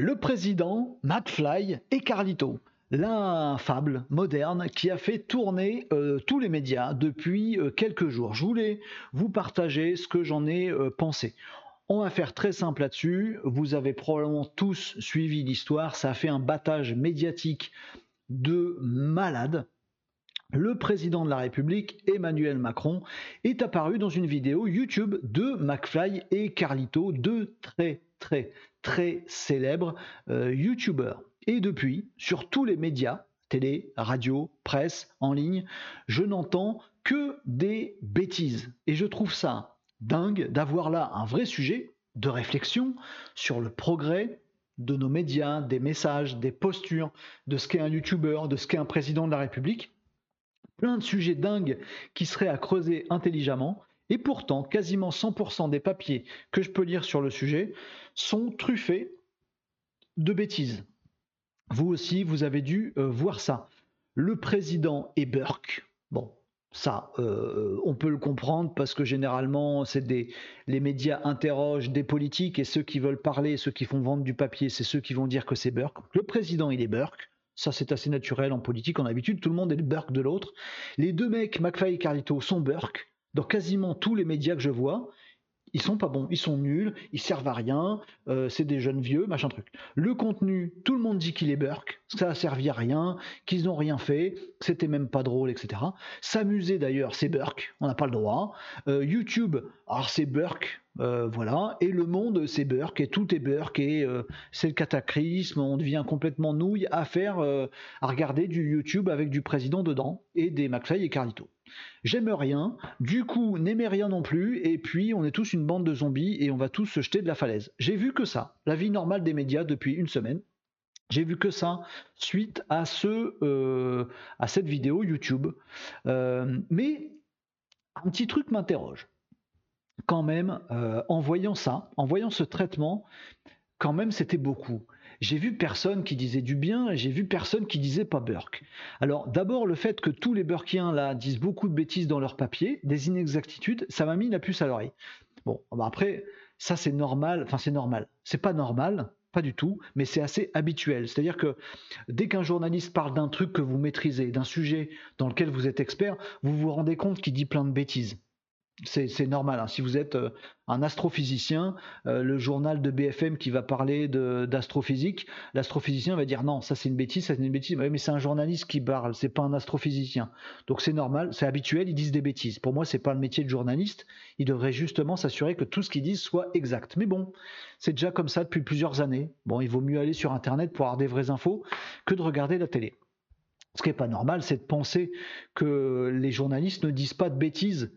Le président, McFly et Carlito. L'infable moderne qui a fait tourner euh, tous les médias depuis euh, quelques jours. Je voulais vous partager ce que j'en ai euh, pensé. On va faire très simple là-dessus. Vous avez probablement tous suivi l'histoire. Ça a fait un battage médiatique de malade. Le président de la République, Emmanuel Macron, est apparu dans une vidéo YouTube de McFly et Carlito, deux très très très célèbres YouTubeurs. Et depuis, sur tous les médias, télé, radio, presse, en ligne, je n'entends que des bêtises. Et je trouve ça dingue d'avoir là un vrai sujet de réflexion sur le progrès de nos médias, des messages, des postures, de ce qu'est un youtubeur, de ce qu'est un président de la République. Plein de sujets dingues qui seraient à creuser intelligemment. Et pourtant, quasiment 100% des papiers que je peux lire sur le sujet sont truffés de bêtises. Vous aussi, vous avez dû euh, voir ça. Le président est Burke. Bon, ça, euh, on peut le comprendre parce que généralement, les médias interrogent des politiques et ceux qui veulent parler, ceux qui font vendre du papier, c'est ceux qui vont dire que c'est Burke. Le président, il est Burke. Ça, c'est assez naturel en politique. En habitude, tout le monde est le Burke de l'autre. Les deux mecs, McFly et Carlito, sont Burke dans quasiment tous les médias que je vois ils sont pas bons, ils sont nuls, ils servent à rien, euh, c'est des jeunes vieux, machin truc. Le contenu, tout le monde dit qu'il est Burke, ça a servi à rien, qu'ils n'ont rien fait, c'était même pas drôle, etc. S'amuser d'ailleurs, c'est Burke, on n'a pas le droit. Euh, YouTube, alors c'est Burke, euh, voilà. Et le monde, c'est Burke, et tout est Burke, et c'est le cataclysme, on devient complètement nouille à faire, regarder du YouTube avec du président dedans, et des McFly et Carlito. J'aime rien, du coup n'aimez rien non plus, et puis on est tous une bande de zombies et on va tous se jeter de la falaise. J'ai vu que ça, la vie normale des médias depuis une semaine. J'ai vu que ça suite à, ce, euh, à cette vidéo YouTube. Euh, mais un petit truc m'interroge. Quand même, euh, en voyant ça, en voyant ce traitement, quand même c'était beaucoup j'ai vu personne qui disait du bien j'ai vu personne qui disait pas Burke. Alors d'abord le fait que tous les Burkiens disent beaucoup de bêtises dans leurs papiers, des inexactitudes, ça m'a mis la puce à l'oreille. Bon, bah après ça c'est normal, enfin c'est normal, c'est pas normal, pas du tout, mais c'est assez habituel. C'est-à-dire que dès qu'un journaliste parle d'un truc que vous maîtrisez, d'un sujet dans lequel vous êtes expert, vous vous rendez compte qu'il dit plein de bêtises. C'est normal. Hein. Si vous êtes euh, un astrophysicien, euh, le journal de BFM qui va parler d'astrophysique, l'astrophysicien va dire non, ça c'est une bêtise, ça c'est une bêtise. mais c'est un journaliste qui parle, c'est pas un astrophysicien. Donc c'est normal, c'est habituel, ils disent des bêtises. Pour moi, c'est pas le métier de journaliste. Il devrait justement s'assurer que tout ce qu'ils disent soit exact. Mais bon, c'est déjà comme ça depuis plusieurs années. Bon, il vaut mieux aller sur Internet pour avoir des vraies infos que de regarder la télé. Ce qui n'est pas normal, c'est de penser que les journalistes ne disent pas de bêtises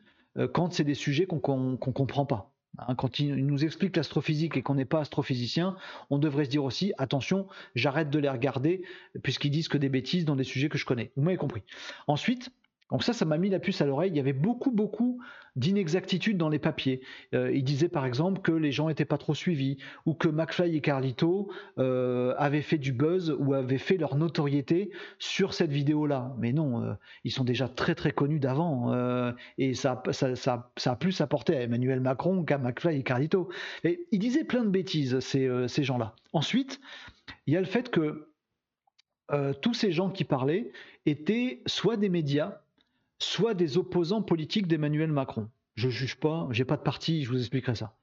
quand c'est des sujets qu'on ne comprend pas. Hein. quand ils nous expliquent l'astrophysique et qu'on n'est pas astrophysicien, on devrait se dire aussi attention, j'arrête de les regarder puisqu'ils disent que des bêtises dans des sujets que je connais. Vous m'avez compris. Ensuite, donc ça, ça m'a mis la puce à l'oreille. Il y avait beaucoup, beaucoup d'inexactitudes dans les papiers. Euh, il disait par exemple que les gens n'étaient pas trop suivis, ou que McFly et Carlito euh, avaient fait du buzz ou avaient fait leur notoriété sur cette vidéo-là. Mais non, euh, ils sont déjà très très connus d'avant, et ça, ça, a plus apporté à Emmanuel Macron qu'à McFly et Carlito. Et il disait plein de bêtises, ces gens-là. Ensuite, il y a le fait que tous ces gens qui parlaient étaient soit des médias, soit des opposants politiques d'Emmanuel Macron. Je juge pas, j'ai pas de parti, je vous expliquerai ça.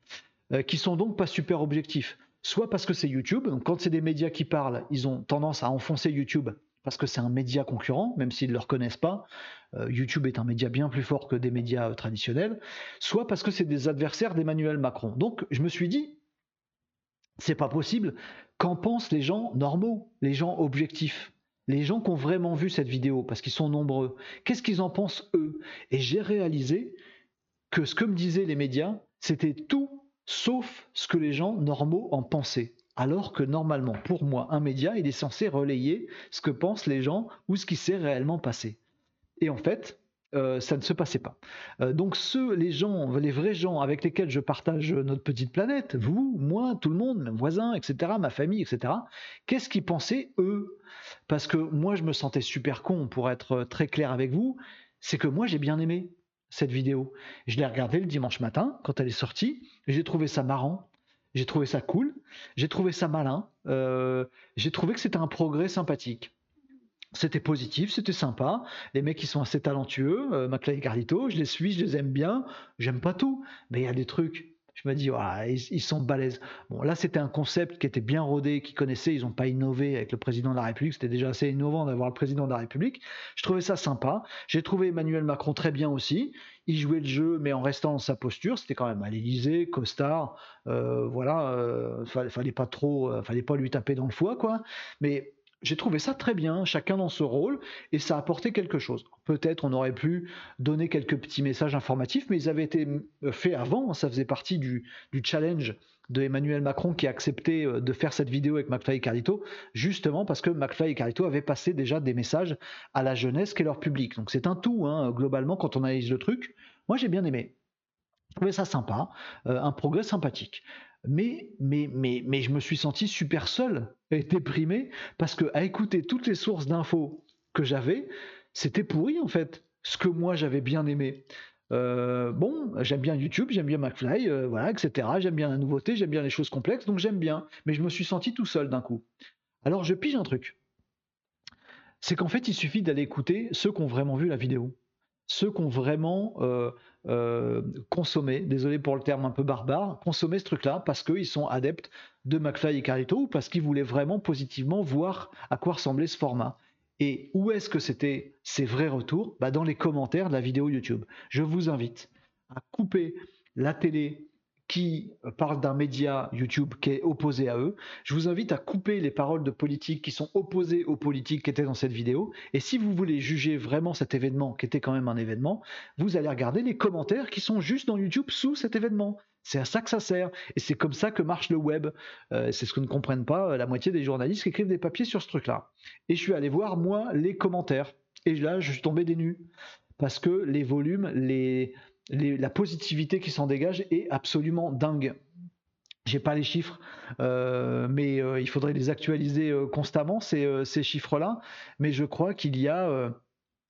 Euh, qui sont donc pas super objectifs. Soit parce que c'est YouTube, quand c'est des médias qui parlent, ils ont tendance à enfoncer YouTube parce que c'est un média concurrent, même s'ils ne le reconnaissent pas. Euh, YouTube est un média bien plus fort que des médias euh, traditionnels. Soit parce que c'est des adversaires d'Emmanuel Macron. Donc je me suis dit, c'est pas possible. Qu'en pensent les gens normaux, les gens objectifs? Les gens qui ont vraiment vu cette vidéo, parce qu'ils sont nombreux, qu'est-ce qu'ils en pensent eux? Et j'ai réalisé que ce que me disaient les médias, c'était tout sauf ce que les gens normaux en pensaient. Alors que normalement, pour moi, un média, il est censé relayer ce que pensent les gens ou ce qui s'est réellement passé. Et en fait, euh, ça ne se passait pas. Euh, donc ceux, les gens, les vrais gens avec lesquels je partage notre petite planète, vous, moi, tout le monde, mes voisins, etc., ma famille, etc., qu'est-ce qu'ils pensaient eux? Parce que moi, je me sentais super con, pour être très clair avec vous, c'est que moi, j'ai bien aimé cette vidéo. Je l'ai regardée le dimanche matin, quand elle est sortie, j'ai trouvé ça marrant. J'ai trouvé ça cool, j'ai trouvé ça malin, euh, j'ai trouvé que c'était un progrès sympathique. C'était positif, c'était sympa. Les mecs, ils sont assez talentueux. Euh, McFly et je les suis, je les aime bien. J'aime pas tout, mais il y a des trucs. Je me dis, ils, sont balèzes. Bon, là, c'était un concept qui était bien rodé, qu'ils connaissaient. Ils n'ont pas innové avec le président de la République. C'était déjà assez innovant d'avoir le président de la République. Je trouvais ça sympa. J'ai trouvé Emmanuel Macron très bien aussi. Il jouait le jeu, mais en restant dans sa posture. C'était quand même à l'Élysée, costard. Euh, voilà, euh, fallait, pas trop, euh, fallait pas lui taper dans le foie, quoi. Mais j'ai trouvé ça très bien, chacun dans ce rôle, et ça a apporté quelque chose. Peut-être on aurait pu donner quelques petits messages informatifs, mais ils avaient été euh, faits avant, ça faisait partie du, challenge de Emmanuel Macron qui a accepté euh, de faire cette vidéo avec McFly et Carlito, justement parce que McFly et Carlito avaient passé déjà des messages à la jeunesse qu'est leur public. Donc c'est un tout, hein, globalement, quand on analyse le truc. Moi j'ai bien aimé. Je trouvais ça sympa, euh, un progrès sympathique mais, mais, mais, mais je me suis senti super seul et déprimé parce que à écouter toutes les sources d'infos que j'avais, c'était pourri en fait. Ce que moi j'avais bien aimé. Euh, bon, j'aime bien YouTube, j'aime bien McFly, euh, voilà, etc. J'aime bien la nouveauté, j'aime bien les choses complexes, donc j'aime bien. Mais je me suis senti tout seul d'un coup. Alors je pige un truc. C'est qu'en fait, il suffit d'aller écouter ceux qui ont vraiment vu la vidéo, ceux qui ont vraiment euh, euh, consommer, désolé pour le terme un peu barbare, consommer ce truc-là parce qu'ils sont adeptes de McFly et Carlito ou parce qu'ils voulaient vraiment positivement voir à quoi ressemblait ce format. Et où est-ce que c'était ces vrais retours? Bah Dans les commentaires de la vidéo YouTube. Je vous invite à couper la télé qui parle d'un média YouTube qui est opposé à eux. Je vous invite à couper les paroles de politiques qui sont opposées aux politiques qui étaient dans cette vidéo. Et si vous voulez juger vraiment cet événement, qui était quand même un événement, vous allez regarder les commentaires qui sont juste dans YouTube sous cet événement. C'est à ça que ça sert. Et c'est comme ça que marche le web. Euh, c'est ce que ne comprennent pas euh, la moitié des journalistes qui écrivent des papiers sur ce truc-là. Et je suis allé voir, moi, les commentaires. Et là, je suis tombé des nues. Parce que les volumes, les, la positivité qui s'en dégage est absolument dingue. J'ai pas les chiffres, euh, mais euh, il faudrait les actualiser euh, constamment ces, chiffres-là. Mais je crois qu'il y a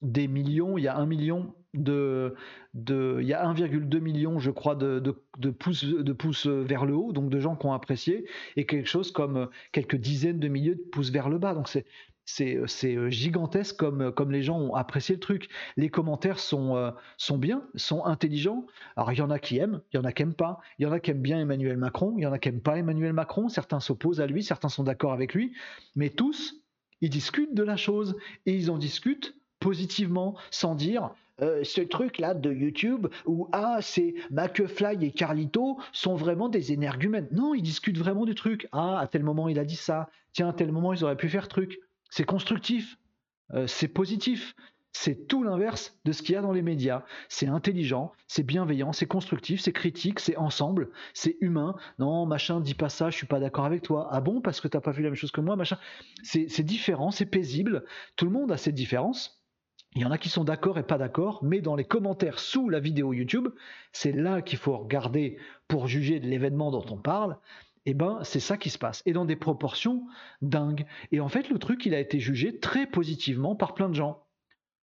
des millions, il y a un million de, il y a 1,2 million, je crois, de, pouces, de pouces vers le haut, donc de gens qui ont apprécié, et quelque chose comme quelques dizaines de milliers de pouces vers le bas. Donc c'est c'est euh, gigantesque comme, euh, comme les gens ont apprécié le truc. Les commentaires sont, euh, sont bien, sont intelligents. Alors il y en a qui aiment, il y en a qui n'aiment pas. Il y en a qui aiment bien Emmanuel Macron, il y en a qui n'aiment pas Emmanuel Macron. Certains s'opposent à lui, certains sont d'accord avec lui. Mais tous, ils discutent de la chose et ils en discutent positivement, sans dire ce truc-là de YouTube où ah c'est McFly et Carlito sont vraiment des énergumènes. Non, ils discutent vraiment du truc. Ah, à tel moment il a dit ça. Tiens, à tel moment ils auraient pu faire truc. C'est constructif, euh, c'est positif. C'est tout l'inverse de ce qu'il y a dans les médias. C'est intelligent, c'est bienveillant, c'est constructif, c'est critique, c'est ensemble, c'est humain. Non, machin, dis pas ça, je suis pas d'accord avec toi. Ah bon, parce que t'as pas vu la même chose que moi, machin. C'est différent, c'est paisible. Tout le monde a ses différences. Il y en a qui sont d'accord et pas d'accord, mais dans les commentaires sous la vidéo YouTube, c'est là qu'il faut regarder pour juger de l'événement dont on parle eh ben c'est ça qui se passe et dans des proportions dingues. Et en fait, le truc, il a été jugé très positivement par plein de gens.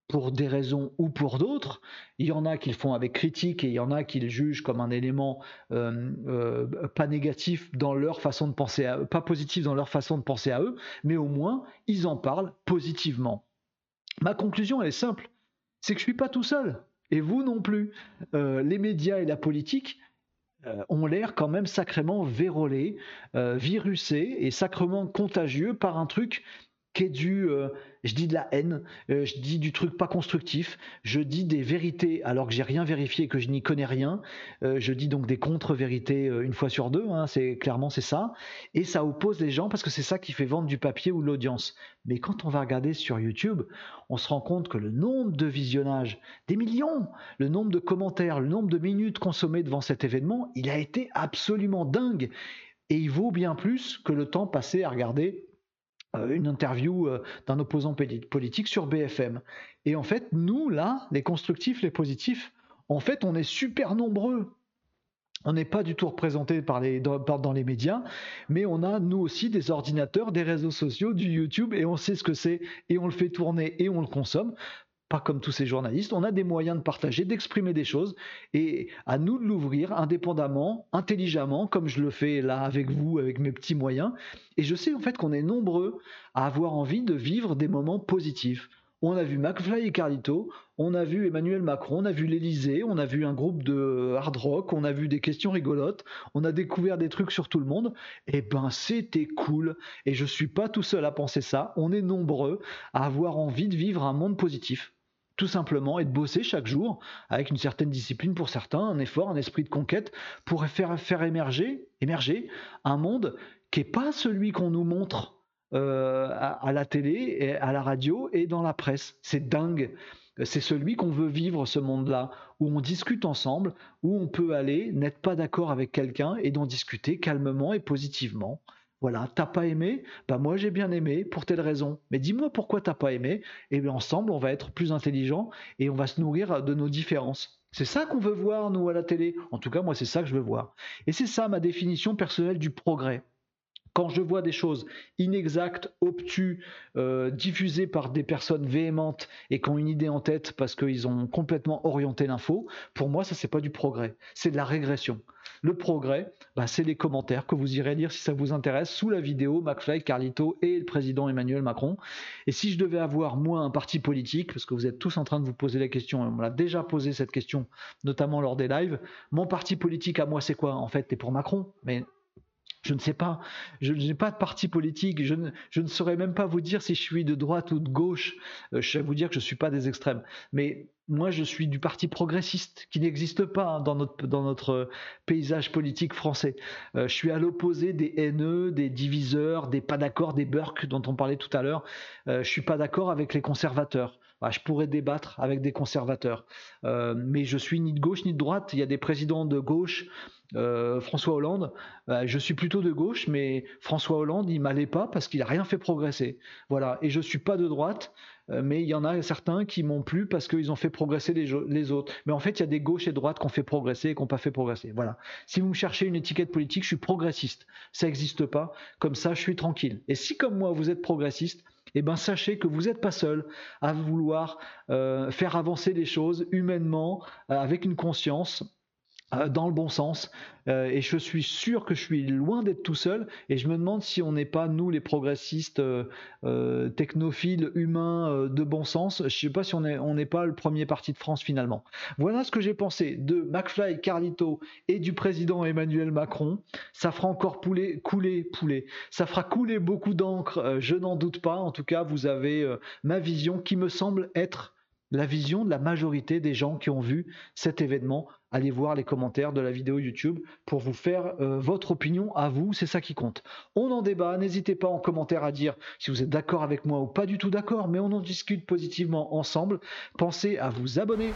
Pour des raisons ou pour d'autres, il y en a qui le font avec critique et il y en a qui le jugent comme un élément euh, euh, pas négatif dans leur façon de penser, à, pas positif dans leur façon de penser à eux, mais au moins ils en parlent positivement. Ma conclusion elle est simple, c'est que je suis pas tout seul et vous non plus. Euh, les médias et la politique ont l'air quand même sacrément vérolés, euh, virusés et sacrément contagieux par un truc qui est du, euh, je dis de la haine, euh, je dis du truc pas constructif, je dis des vérités alors que j'ai rien vérifié et que je n'y connais rien, euh, je dis donc des contre-vérités une fois sur deux, hein, c'est clairement c'est ça, et ça oppose les gens parce que c'est ça qui fait vendre du papier ou l'audience. Mais quand on va regarder sur YouTube, on se rend compte que le nombre de visionnages, des millions, le nombre de commentaires, le nombre de minutes consommées devant cet événement, il a été absolument dingue. Et il vaut bien plus que le temps passé à regarder une interview euh, d'un opposant politique sur BFM. Et en fait, nous, là, les constructifs, les positifs, en fait, on est super nombreux. On n'est pas du tout représenté par les, dans, dans, les médias, mais on a, nous aussi, des ordinateurs, des réseaux sociaux, du YouTube, et on sait ce que c'est, et on le fait tourner, et on le consomme. Pas comme tous ces journalistes, on a des moyens de partager, d'exprimer des choses, et à nous de l'ouvrir indépendamment, intelligemment, comme je le fais là avec vous, avec mes petits moyens. Et je sais en fait qu'on est nombreux à avoir envie de vivre des moments positifs. On a vu McFly et Carlito, on a vu Emmanuel Macron, on a vu l'Elysée, on a vu un groupe de hard rock, on a vu des questions rigolotes, on a découvert des trucs sur tout le monde. Eh ben c'était cool. Et je suis pas tout seul à penser ça. On est nombreux à avoir envie de vivre un monde positif tout simplement, et de bosser chaque jour avec une certaine discipline pour certains, un effort, un esprit de conquête pour faire, faire émerger, émerger un monde qui n'est pas celui qu'on nous montre euh, à, la télé, et à la radio et dans la presse. C'est dingue. C'est celui qu'on veut vivre, ce monde-là, où on discute ensemble, où on peut aller, n'être pas d'accord avec quelqu'un et d'en discuter calmement et positivement. Voilà, t'as pas aimé Bah moi j'ai bien aimé pour telle raison. Mais dis-moi pourquoi t'as pas aimé Et bien ensemble on va être plus intelligent et on va se nourrir de nos différences. C'est ça qu'on veut voir nous à la télé. En tout cas moi c'est ça que je veux voir. Et c'est ça ma définition personnelle du progrès quand je vois des choses inexactes, obtus, euh, diffusées par des personnes véhémentes et qui ont une idée en tête parce qu'ils ont complètement orienté l'info, pour moi, ça, c'est pas du progrès, c'est de la régression. Le progrès, bah, c'est les commentaires que vous irez lire si ça vous intéresse sous la vidéo McFly, Carlito et le président Emmanuel Macron. Et si je devais avoir, moi, un parti politique, parce que vous êtes tous en train de vous poser la question, on l'a déjà posé cette question, notamment lors des lives, mon parti politique à moi, c'est quoi En fait, c'est pour Macron, mais je ne sais pas. Je n'ai pas de parti politique. Je ne, saurais même pas vous dire si je suis de droite ou de gauche. Euh, je sais vous dire que je ne suis pas des extrêmes. Mais moi, je suis du parti progressiste, qui n'existe pas hein, dans, notre, notre paysage politique français. Euh, je suis à l'opposé des haineux, des diviseurs, des pas d'accord, des Burke dont on parlait tout à l'heure. Euh, je suis pas d'accord avec les conservateurs. Bah, je pourrais débattre avec des conservateurs. mais je suis ni de gauche ni de droite. Il y a des présidents de gauche euh, François Hollande, bah, je suis plutôt de gauche, mais François Hollande, il m'allait pas parce qu'il a rien fait progresser. Voilà. Et je suis pas de droite, euh, mais il y en a certains qui m'ont plu parce qu'ils ont fait progresser les, autres. Mais en fait, il y a des gauches et droites qui ont fait progresser et qui n'ont pas fait progresser. Voilà. Si vous me cherchez une étiquette politique, je suis progressiste. Ça n'existe pas. Comme ça, je suis tranquille. Et si, comme moi, vous êtes progressiste, eh ben sachez que vous n'êtes pas seul à vouloir euh, faire avancer les choses humainement, avec une conscience, dans le bon sens. Euh, et je suis sûr que je suis loin d'être tout seul. Et je me demande si on n'est pas, nous, les progressistes, euh, technophiles, humains de bon sens, je ne sais pas si on n'est pas le premier parti de France finalement. Voilà ce que j'ai pensé de McFly, Carlito et du président Emmanuel Macron. Ça fera encore couler. Ça fera couler beaucoup d'encre, je n'en doute pas. En tout cas, vous avez ma vision qui me semble être la vision de la majorité des gens qui ont vu cet événement allez voir les commentaires de la vidéo YouTube pour vous faire euh, votre opinion à vous, c'est ça qui compte. On en débat, n'hésitez pas en commentaire à dire si vous êtes d'accord avec moi ou pas du tout d'accord, mais on en discute positivement ensemble. Pensez à vous abonner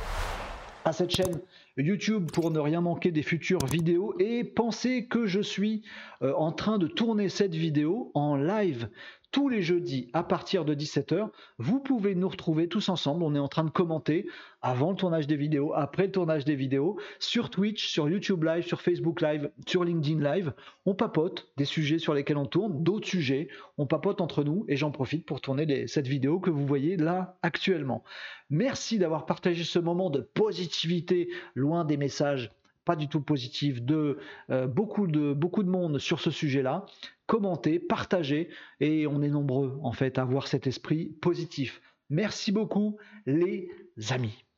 à cette chaîne YouTube pour ne rien manquer des futures vidéos et pensez que je suis euh, en train de tourner cette vidéo en live tous les jeudis à partir de 17h. Vous pouvez nous retrouver tous ensemble. On est en train de commenter avant le tournage des vidéos, après le tournage des vidéos, sur Twitch, sur YouTube Live, sur Facebook Live, sur LinkedIn Live. On papote des sujets sur lesquels on tourne, d'autres sujets. On papote entre nous et j'en profite pour tourner cette vidéo que vous voyez là actuellement. Merci d'avoir partagé ce moment de positivité loin des messages du tout positifs de, euh, beaucoup, de beaucoup de monde sur ce sujet-là commentez, partagez, et on est nombreux en fait à avoir cet esprit positif. Merci beaucoup les amis.